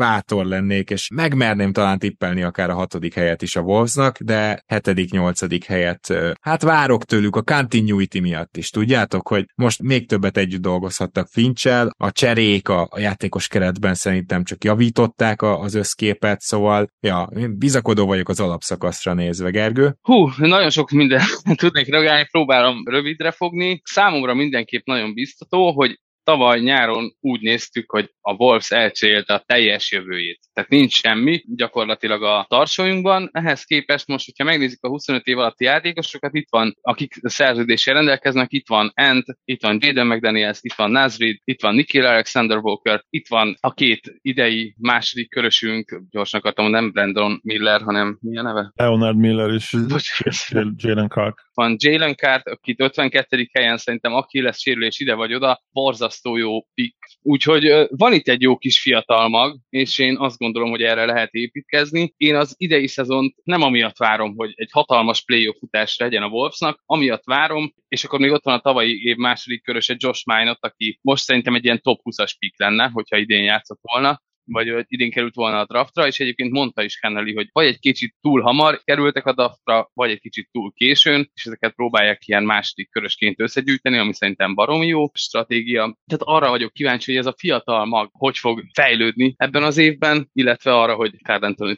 bátor lennék, és megmerném talán tippelni akár a hatodik helyet is a Wolvesnak, de hetedik, nyolcadik helyet, hát várok tőlük a continuity miatt is, tudjátok, hogy most még többet együtt dolgozhattak Fincsel, a cserék a, a játékos keretben szerintem csak javították a, az összképet, szóval ja, bizakodó vagyok az alapszakaszra nézve, Gergő. Hú, nagyon sok minden tudnék reagálni, próbálom rövidre fogni. Számomra mindenképp nagyon biztató, hogy tavaly nyáron úgy néztük, hogy a Wolves elcsélte a teljes jövőjét. Tehát nincs semmi gyakorlatilag a tarsójunkban. Ehhez képest most, hogyha megnézzük a 25 év alatti játékosokat, itt van, akik szerződéssel rendelkeznek, itt van Ant, itt van Jaden McDaniels, itt van Nazrid, itt van Nikhil Alexander Walker, itt van a két idei második körösünk, gyorsan akartam, nem Brandon Miller, hanem mi a neve? Leonard Miller és Jalen Clark. Van Jalen Clark, akit 52. helyen szerintem aki lesz sérülés ide vagy oda, borzasztó jó pick. Úgyhogy van itt egy jó kis fiatal mag, és én azt gondolom, hogy erre lehet építkezni. Én az idei szezont nem amiatt várom, hogy egy hatalmas playoff futás legyen a Wolvesnak, amiatt várom, és akkor még ott van a tavalyi év második köröse Josh Minot, aki most szerintem egy ilyen top 20-as pick lenne, hogyha idén játszott volna, vagy idén került volna a draftra, és egyébként mondta is Kennelly, hogy vagy egy kicsit túl hamar kerültek a draftra, vagy egy kicsit túl későn, és ezeket próbálják ilyen második körösként összegyűjteni, ami szerintem baromi jó stratégia. Tehát arra vagyok kíváncsi, hogy ez a fiatal mag hogy fog fejlődni ebben az évben, illetve arra, hogy Carl Anthony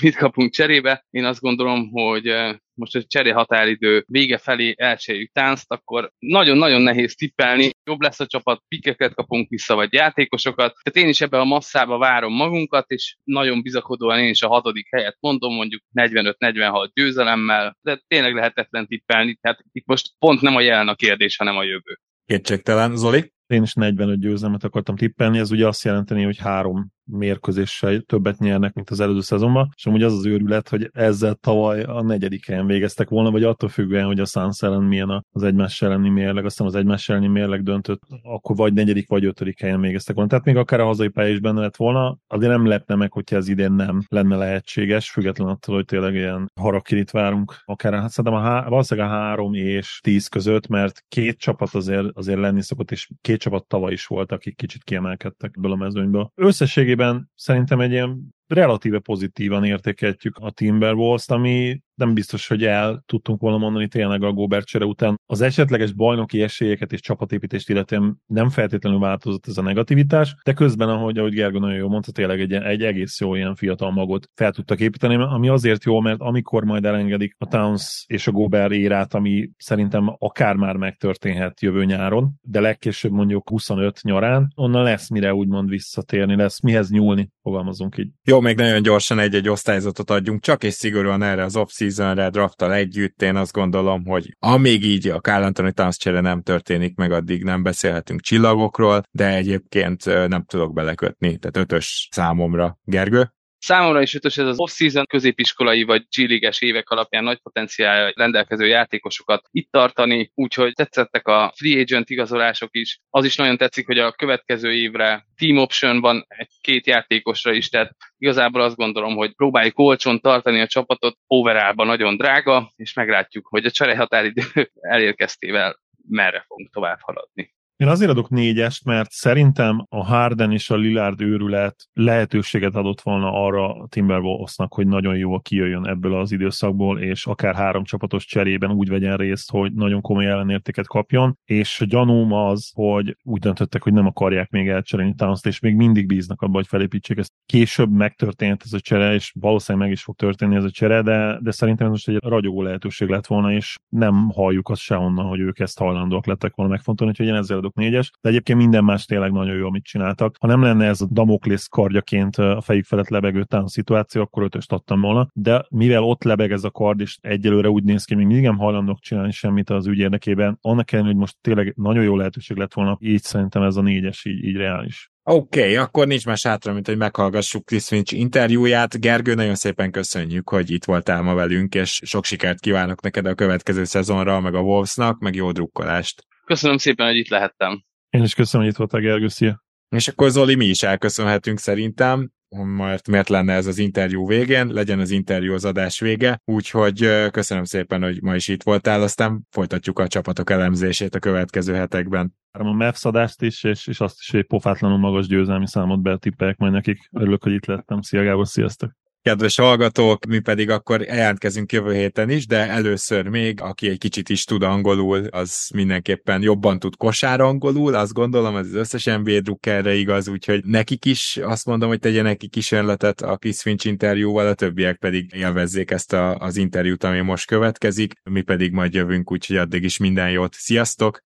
mit kapunk cserébe. Én azt gondolom, hogy most a cseré határidő vége felé elcseréljük tánzt, akkor nagyon-nagyon nehéz tippelni. Jobb lesz a csapat, pikeket kapunk vissza, vagy játékosokat. Tehát én is ebben a masszába várom magunkat, és nagyon bizakodóan én is a hatodik helyet mondom, mondjuk 45-46 győzelemmel, de tényleg lehetetlen tippelni. Tehát itt most pont nem a jelen a kérdés, hanem a jövő. Kétségtelen. Zoli? Én is 45 győzelmet akartam tippelni, ez ugye azt jelenteni, hogy három mérkőzéssel többet nyernek, mint az előző szezonban, és amúgy az az őrület, hogy ezzel tavaly a negyedik helyen végeztek volna, vagy attól függően, hogy a Suns ellen milyen az egymás elleni mérleg, aztán az egymás elleni mérleg döntött, akkor vagy negyedik, vagy ötödik helyen végeztek volna. Tehát még akár a hazai pálya is benne lett volna, azért nem lepne meg, hogyha ez idén nem lenne lehetséges, független attól, hogy tényleg ilyen harakirit várunk, akár hát szerintem a há- valószínűleg a három és tíz között, mert két csapat azért, azért lenni szokott, és két csapat tavaly is volt, akik kicsit kiemelkedtek ebből a mezőnyből. Összességében szerintem egy ilyen relatíve pozitívan értékeltjük a Timberwolves-t, ami nem biztos, hogy el tudtunk volna mondani tényleg a Gobert csere után. Az esetleges bajnoki esélyeket és csapatépítést illetően nem feltétlenül változott ez a negativitás, de közben, ahogy, ahogy Gergo nagyon jól mondta, tényleg egy, egy egész jó ilyen fiatal magot fel tudtak építeni, ami azért jó, mert amikor majd elengedik a Towns és a Gobert érát, ami szerintem akár már megtörténhet jövő nyáron, de legkésőbb mondjuk 25 nyarán, onnan lesz mire úgymond visszatérni, lesz mihez nyúlni, fogalmazunk így. Jó, még nagyon gyorsan egy-egy osztályzatot adjunk, csak és szigorúan erre az off-seasonre drafttal együtt. Én azt gondolom, hogy amíg így a Kyle Anthony Towns csere nem történik, meg addig nem beszélhetünk csillagokról, de egyébként nem tudok belekötni, tehát ötös számomra. Gergő? Számomra is ötös ez az off-season középiskolai vagy g évek alapján nagy potenciál rendelkező játékosokat itt tartani, úgyhogy tetszettek a free agent igazolások is. Az is nagyon tetszik, hogy a következő évre team option van egy-két játékosra is, tehát igazából azt gondolom, hogy próbáljuk olcsón tartani a csapatot, overallban nagyon drága, és meglátjuk, hogy a cserehatáridő elérkeztével merre fogunk tovább haladni. Én azért adok négyest, mert szerintem a Harden és a Lillard őrület lehetőséget adott volna arra a Timberwolvesnak, hogy nagyon jól kijöjjön ebből az időszakból, és akár három csapatos cserében úgy vegyen részt, hogy nagyon komoly ellenértéket kapjon, és a gyanúm az, hogy úgy döntöttek, hogy nem akarják még elcserélni towns és még mindig bíznak abban, hogy felépítsék ezt. Később megtörtént ez a csere, és valószínűleg meg is fog történni ez a csere, de, de szerintem ez most egy ragyogó lehetőség lett volna, és nem halljuk azt se onnan, hogy ők ezt hajlandóak lettek volna megfontolni, hogy én ezzel négyes, de egyébként minden más tényleg nagyon jó, amit csináltak. Ha nem lenne ez a Damoklész kardjaként a fejük felett lebegő tán szituáció, akkor ötöst adtam volna, de mivel ott lebeg ez a kard, és egyelőre úgy néz ki, hogy még nem hajlandók csinálni semmit az ügy érdekében, annak ellenére, hogy most tényleg nagyon jó lehetőség lett volna, így szerintem ez a négyes így, így reális. Oké, okay, akkor nincs más hátra, mint hogy meghallgassuk Chris Finch interjúját. Gergő, nagyon szépen köszönjük, hogy itt voltál ma velünk, és sok sikert kívánok neked a következő szezonra, meg a Wolvesnak, meg jó drukkolást. Köszönöm szépen, hogy itt lehettem. Én is köszönöm, hogy itt voltál, Gergő, szia. És akkor Zoli, mi is elköszönhetünk szerintem. mert miért lenne ez az interjú végén, legyen az interjú az adás vége, úgyhogy köszönöm szépen, hogy ma is itt voltál, aztán folytatjuk a csapatok elemzését a következő hetekben. A Mavs adást is, és, és azt is, hogy pofátlanul magas győzelmi számot betippelek majd nekik. Örülök, hogy itt lettem. Szia Gábor, sziasztok! Kedves hallgatók, mi pedig akkor jelentkezünk jövő héten is, de először még, aki egy kicsit is tud angolul, az mindenképpen jobban tud kosár angolul, azt gondolom, ez az összes NBA drukkerre igaz, úgyhogy nekik is azt mondom, hogy tegyenek ki kísérletet a Chris Finch interjúval, a többiek pedig élvezzék ezt a, az interjút, ami most következik, mi pedig majd jövünk, úgyhogy addig is minden jót. Sziasztok!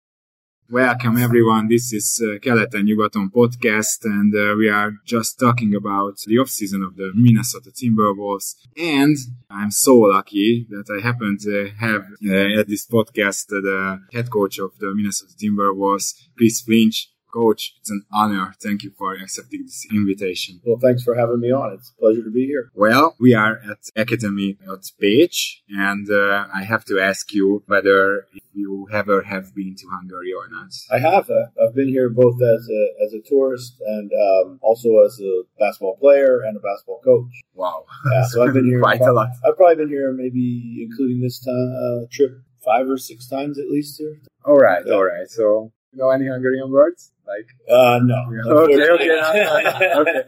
Welcome everyone. This is uh, Keleten Nyugaton podcast, and uh, we are just talking about the off season of the Minnesota Timberwolves. And I'm so lucky that I happen to have uh, at this podcast the head coach of the Minnesota Timberwolves, Chris Finch. Coach, it's an honor. Thank you for accepting this invitation. Well, thanks for having me on. It's a pleasure to be here. Well, we are at Academy at Page, and uh, I have to ask you whether you ever have been to Hungary or not. I have. Uh, I've been here both as a, as a tourist and um, also as a basketball player and a basketball coach. Wow. Yeah, so I've been here quite a lot. I've probably been here maybe including this time, uh, trip five or six times at least here. All right, all right. So, know any Hungarian words? Like, Uh, no. Okay, okay, no, no, no, okay.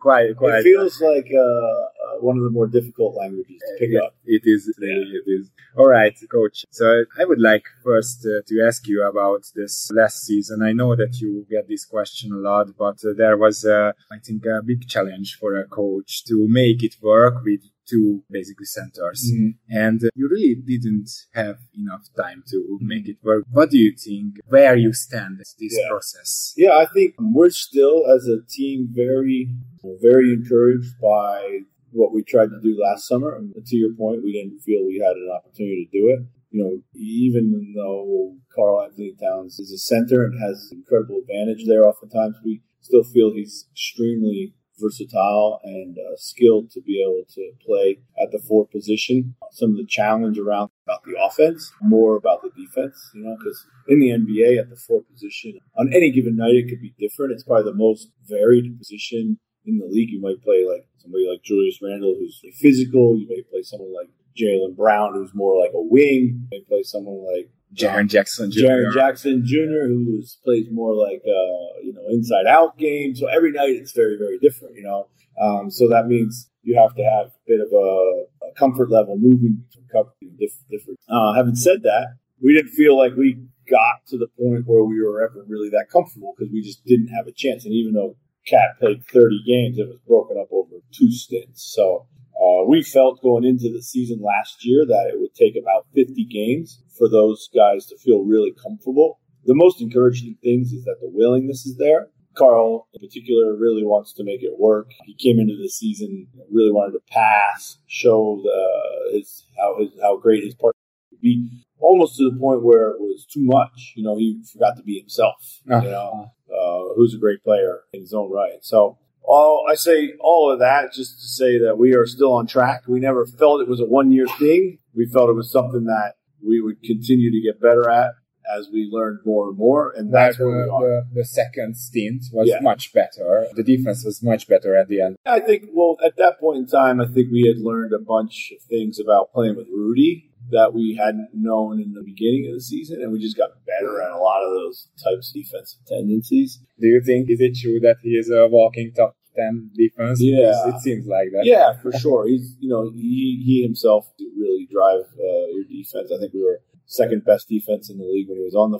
quite, quite. It feels like uh, uh, one of the more difficult languages to pick Yeah, up. It is, really, it is. All right, coach. So I would like first uh, to ask you about this last season. I know that you get this question a lot, but uh, there was, uh, I think, a big challenge for a coach to make it work with two basically centers. Mhm. And uh, you really didn't have enough time to make it work. What do you think? Where you stand at this Yeah. process? Yeah, I think we're still as a team very, very encouraged by what we tried to do last summer. And to your point, we didn't feel we had an opportunity to do it. You know, even though Carl Anthony Towns is a center and has incredible advantage there, oftentimes we still feel he's extremely versatile and uh, skilled to be able to play at the four position. Some of the challenge around about the offense, more about the defense, you know, because in the NBA at the four position, on any given night, it could be different. It's probably the most varied position in the league. You might play like somebody like Julius Randle, who's physical. You may play someone like Jalen Brown, who's more like a wing. You may play someone like Jaron Jackson Jr. Jaron Jackson Jr., who plays more like uh, you know inside out game. So every night it's very very different. You know, um, so that means you have to have a bit of a, a comfort level moving between different. Uh, having said that, we didn't feel like we got to the point where we were ever really that comfortable because we just didn't have a chance. And even though Cat played 30 games, it was broken up over two stints. So uh, we felt going into the season last year that it would take about 50 games for those guys to feel really comfortable. The most encouraging things is that the willingness is there. Carl, in particular, really wants to make it work. He came into the season really wanted to pass, show the, his how his how great his partner could be, almost to the point where it was too much. You know, he forgot to be himself. You know, uh, who's a great player in his own right. So all I say all of that just to say that we are still on track. We never felt it was a one year thing. We felt it was something that we would continue to get better at as we learned more and more, and that's That, where we are. the, the second stint was Yeah. much better. The defense was much better at the end. I think, well, at that point in time, I think we had learned a bunch of things about playing with Rudy that we hadn't known in the beginning of the season, and we just got better at a lot of those types of defensive tendencies. Do you think is it true that he is a walking top ten defense? Yeah. Because it seems like that. Yeah, for sure. He's, you know, he, he himself did really drive uh, your defense. I think we were second best defense in the league when he was on the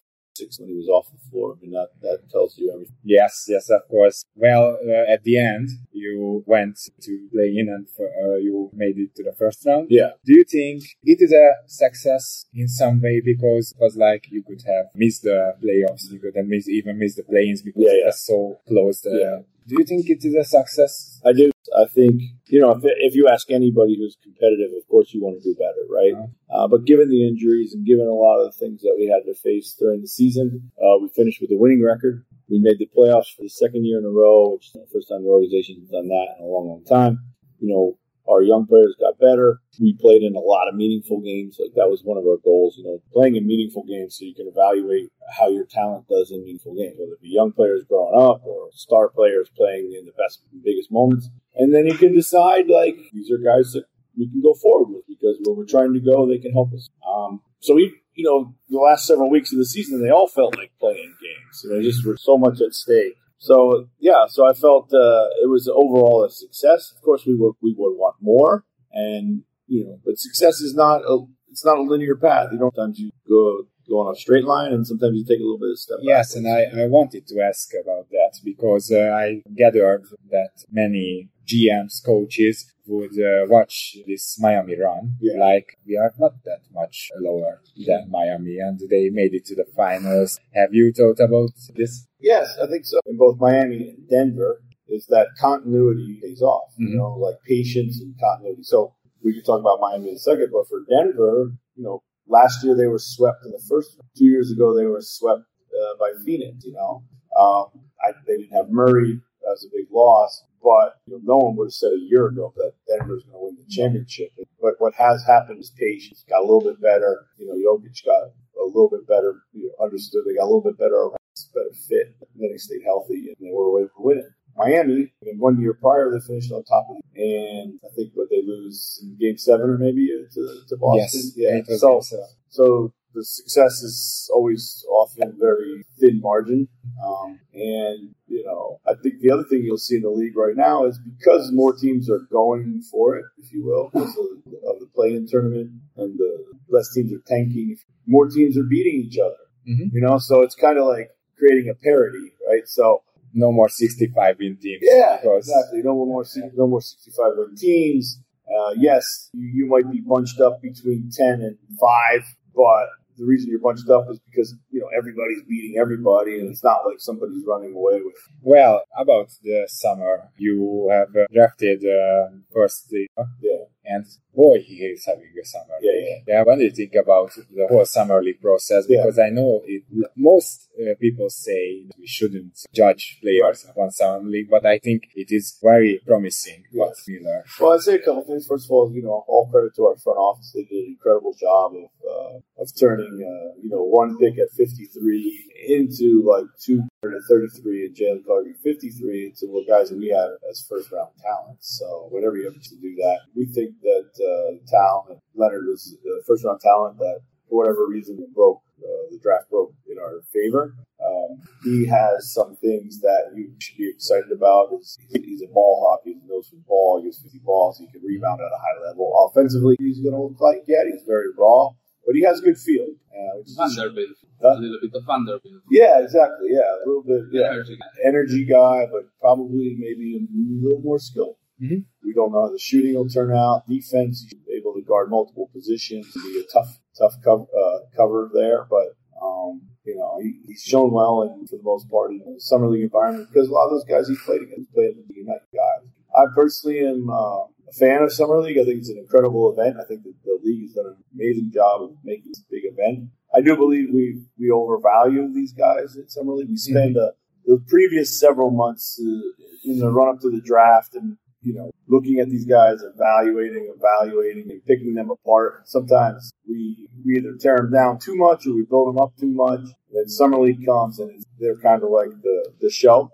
when he was off the floor. I mean, that, that tells you everything. Yes, yes, of course. Well, uh, at the end, you went to play in and for, uh, you made it to the first round. Yeah. Do you think it is a success in some way because it was like you could have missed the playoffs, you could have missed, even missed the play-ins because Yeah, it was so close. Uh, Yeah. Do you think it is a success? I do. I think, you know, if, if you ask anybody who's competitive, of course you want to do better, right? Uh, but given the injuries and given a lot of the things that we had to face during the season, uh, we finished with a winning record. We made the playoffs for the second year in a row, which is the first time the organization has done that in a long, long time. You know, our young players got better. We played in a lot of meaningful games. Like that was one of our goals, you know, playing in meaningful games so you can evaluate how your talent does in meaningful games, whether it be young players growing up or star players playing in the best, biggest moments. And then you can decide like these are guys that we can go forward with because where we're trying to go, they can help us. Um, so we, you know, the last several weeks of the season, they all felt like playing games. You know, just were so much at stake. So yeah, so I felt uh, it was overall a success. Of course, we would we would want more, and you know, but success is not a it's not a linear path. You know, sometimes you go go on a straight line, and sometimes you take a little bit of step. Yes, and I, I wanted to ask about that because uh, I gathered that many GMs, coaches would uh, watch this Miami run. Yeah. Like we are not that much lower than Miami, and they made it to the finals. Have you thought about this? Yes, I think so. In both Miami and Denver, is that continuity pays off. You Mhm. know, like patience and continuity. So we can talk about Miami in a second, but for Denver, you know, last year they were swept in the first. Two years ago they were swept uh, by Phoenix. You know, um, I, they didn't have Murray. That was a big loss. But you know, no one would have said a year ago that Denver's going to win the championship. But what has happened is patience got a little bit better. You know, Jokic got a little bit better. You know, understood they got a little bit better better fit. And then they stayed healthy and they were away for winning. Miami, in one year prior, they finished on top of it. And I think what they lose in game seven or maybe uh, to, to Boston. Yes, Yeah. So, so the success is always often very thin margin. Um, and, you know, I think the other thing you'll see in the league right now is because more teams are going for it, if you will, because of, of the play-in tournament and the less teams are tanking, more teams are beating each other. Mhm. You know, so it's kind of like creating a parity, right? So, No more 65 win teams. yeah, because exactly. No more, no more sixty-five win teams. Uh, yes, you, you might be bunched up between ten and five, but the reason you're bunched up is because you know everybody's beating everybody, and it's not like somebody's running away with. Well, about the summer, you have uh, drafted uh, first league, Yeah, and boy, he is having a summer. Yeah, league. yeah. What do you think about the whole summer league process? Yeah. Because I know it, most uh, people say we shouldn't judge players on summer league, but I think it is very promising. What Miller? Well, I'd say a couple things. First of all, you know, all credit to our front office. They did an incredible job of uh, of turning, uh, you know, one pick at 53 into like two at 33 and Jalen Clark at 53 into what guys we had as first round talents. So whatever you have to do that, we think that uh, talent Leonard was the first round talent that for whatever reason broke uh, the draft broke in our favor. Um, he has some things that you should be excited about. He's, he's a ball hawk. He knows for ball. He gets 50 balls. He can rebound at a high level. Offensively, he's going to look like yeah, he's very raw, but he has good feel. Uh, which is- Vanderbilt. Huh? A little bit of Vanderbilt. yeah, exactly. Yeah, a little bit. Yeah, Energy. energy guy, but probably maybe a little more skill. Mhm. We don't know how the shooting will turn out. Defense, he's able to guard multiple positions, be a tough, tough cover, uh, cover there. But um, you know, he, he's shown well, and for the most part, in the summer league environment because a lot of those guys he played against played with the United guys. I personally am uh, a fan of summer league. I think it's an incredible event. I think that the league has done an amazing job of making this a big event. I do believe we we overvalue these guys at summer league. We spend uh, the previous several months uh, in the run up to the draft and you know looking at these guys, evaluating, evaluating, and picking them apart. Sometimes we we either tear them down too much or we build them up too much. Then summer league comes and it's, they're kind of like the the show.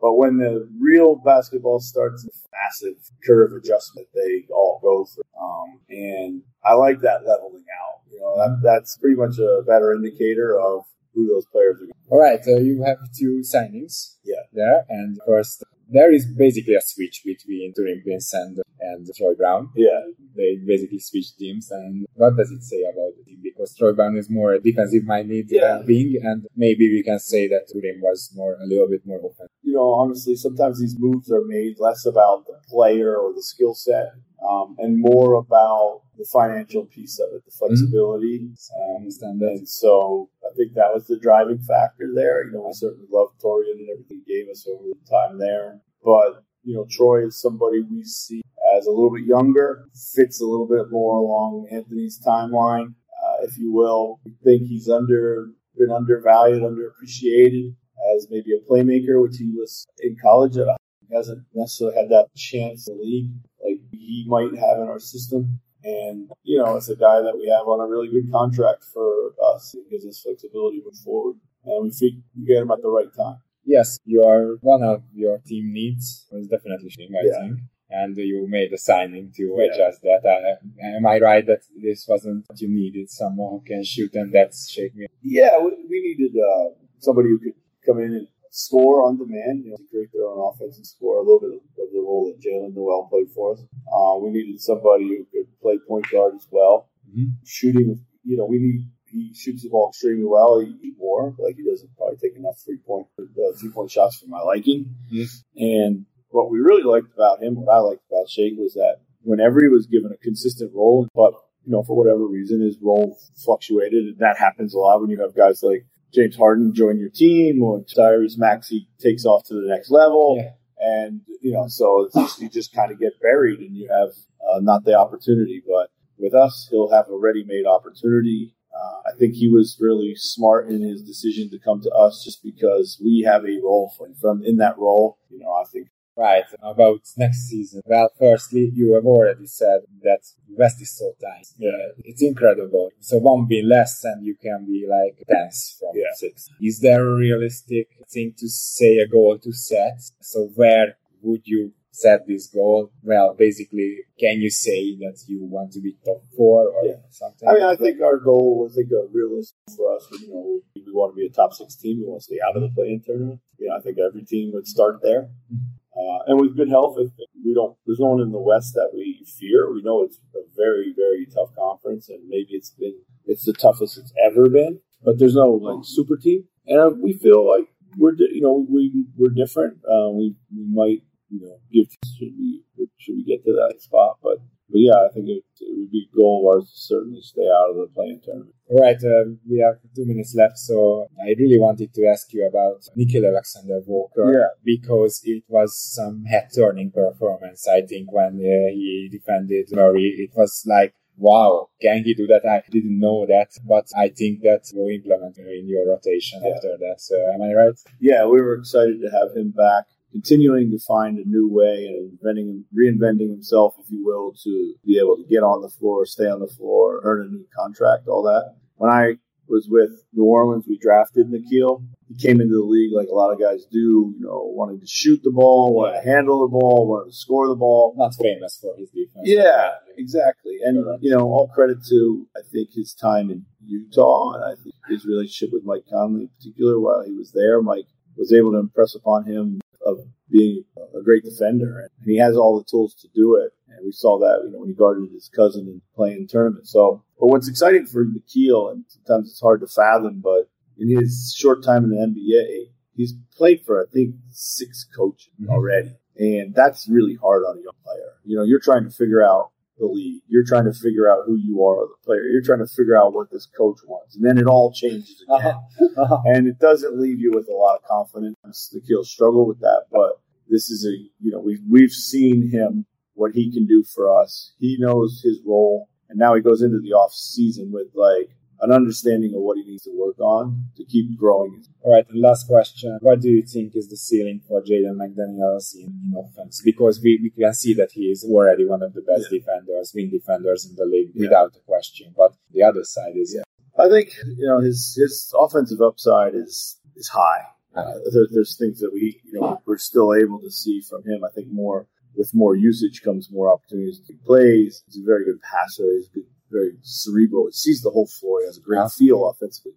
But when the real basketball starts, a massive curve adjustment they all go through. Um, and I like that leveling out. You know, that, that's pretty much a better indicator of who those players are. All right, so you have two signings. Yeah. There, and first, there is basically a switch between Turin Prince and, and Troy Brown. Yeah. They basically switched teams, and what does it say about the team? Because Troy Brown is more defensive-minded Yeah. uh, wing, and maybe we can say that Turin was more a little bit more offensive. You know, honestly, sometimes these moves are made less about the player or the skill set um, and more about the financial piece of it, the flexibility. I understand that. And so I think that was the driving factor there. You know, we certainly love Torian and everything he gave us over the time there. But, you know, Troy is somebody we see as a little bit younger, fits a little bit more along Anthony's timeline, uh, if you will. We think he's under been undervalued, underappreciated as maybe a playmaker, which he was in college. He hasn't necessarily had that chance in the league. Like he might have in our system. And, you know, it's a guy that we have on a really good contract for us. It gives us flexibility moving forward. And we think we get him at the right time. Yes, you are one of your team needs was definitely Shing, I Yeah. think. And you made a signing to Yeah. adjust that. Uh, am I right that this wasn't what you needed? Someone who can shoot and that's shake me. Yeah, we, we needed uh, somebody who could come in and score on demand, you know, create their own offense and score a little bit of the role that Jalen Noel played for us. Uh, we needed somebody who could play point guard as well. Mhm. Shooting, you know, we need he shoots the ball extremely well. He, he more like he doesn't probably take enough three point uh, three point shots for my liking. Yes. And what we really liked about him, what I liked about Shake was that whenever he was given a consistent role, but you know, for whatever reason, his role fluctuated, and that happens a lot when you have guys like James Harden join your team or Tyrese Maxey takes off to the next level. Yeah. And, you know, so it's just, you just kind of get buried and you have uh, not the opportunity. But with us, he'll have a ready made opportunity. Uh, I think he was really smart in his decision to come to us just because we have a role for him. From in that role, you know, I think Right, about next season. Well, firstly, you have already said that West is so tight. Yeah. It's incredible. So one win less and you can be like tense from Yeah. six. Is there a realistic thing to say a goal to set? So where would you set this goal? Well, basically, can you say that you want to be top four or Yeah. something? I mean, I think our goal, I think, a realistic for us, you know, we want to be a top six team. We want to stay out of the play-in tournament. You know, I think every team would start there. Mm-hmm. Uh, and with good health, we don't, there's no one in the West that we fear. We know it's a very, very tough conference, and maybe it's been, it's the toughest it's ever been. But there's no like super team, and uh, we feel like we're, you know, we we're different. Uh, we we might, you know, give should we should we get to that spot, but but yeah, I think it, it would be a goal of ours to certainly stay out of the playing tournament. All right, uh, we have two minutes left, so I really wanted to ask you about Nikhil Alexander Walker Yeah. because it was some head-turning performance. I think when uh, he defended Murray, it was like, wow, can he do that? I didn't know that, but I think that will implement in your rotation Yeah. after that. So am I right? Yeah, we were excited to have him back, continuing to find a new way and inventing, reinventing himself, if you will, to be able to get on the floor, stay on the floor, earn a new contract, all that. When I was with New Orleans, we drafted Nikhil. He came into the league like a lot of guys do, you know, wanting to shoot the ball, wanting to handle the ball, wanting to score the ball. Not famous for his defense. Yeah, exactly. And you know, all credit to I think his time in Utah, and I think his relationship with Mike Conley in particular while he was there. Mike was able to impress upon him of being a great defender, and he has all the tools to do it. And we saw that you know when he guarded his cousin in playing tournament. So, but what's exciting for Nikhil, and sometimes it's hard to fathom, but in his short time in the NBA, he's played for I think six coaches Mhm. already, and that's really hard on a young player. You know, you're trying to figure out the league. You're trying to figure out who you are as a player. You're trying to figure out what this coach wants, and then it all changes again. Uh-huh. And it doesn't leave you with a lot of confidence. Nikhil struggle with that, but this is a you know we've we've seen him what he can do for us. He knows his role, and now he goes into the off season with like an understanding of what he needs to work on to keep growing. All right, and last question. What do you think is the ceiling for Jaden McDaniels in, in offense? Because we, we can see that he is already one of the best defenders, wing defenders in the league, Yeah. without a question. But the other side is Yeah. I think you know his his offensive upside is is high. Uh, there, there's things that we you know we're still able to see from him. I think more with more usage comes more opportunities to plays. He's a very good passer. He's good, very cerebral. He sees the whole floor. He has a great Yeah. feel offensively.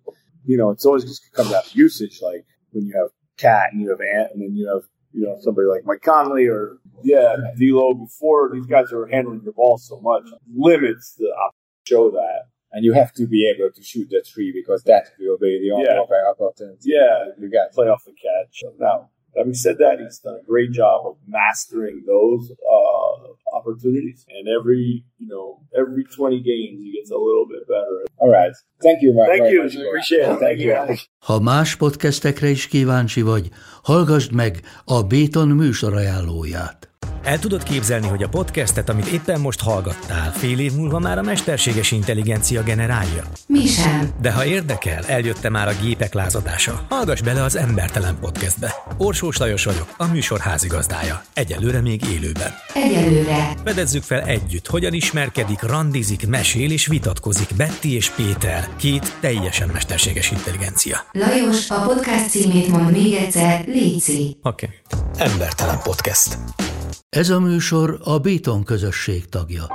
You know, it's always just comes out of usage. Like when you have Cat and you have Ant, and then you have you know somebody like Mike Conley or yeah D'Lo. Before these guys are handling the ball so much limits the show that. and you have to be able to shoot the three because that will be the only Yeah. opportunity Yeah, you get. play off the catch. Now, having said that, he's done a great job of mastering those uh, opportunities. And every, you know, every 20 games, he gets a little bit better. All right. Thank you very, Thank you. much. Appreciate it. Thank you. Ha más podcastekre is kíváncsi vagy, hallgassd meg a Béton műsor ajánlóját. El tudod képzelni, hogy a podcastet, amit éppen most hallgattál, fél év múlva már a mesterséges intelligencia generálja? Mi sem. De ha érdekel, eljötte már a gépek lázadása. Hallgass bele az Embertelen podcastbe. Orsós Lajos vagyok, a műsor házigazdája. Egyelőre még élőben. Egyelőre. Fedezzük fel együtt, hogyan ismerkedik, randizik, mesél és vitatkozik Betty és Péter, két teljesen mesterséges intelligencia. Lajos, a podcast címét mond még egyszer, Léci. Oké. Okay. Embertelen podcast. Ez a műsor a Béton közösség tagja.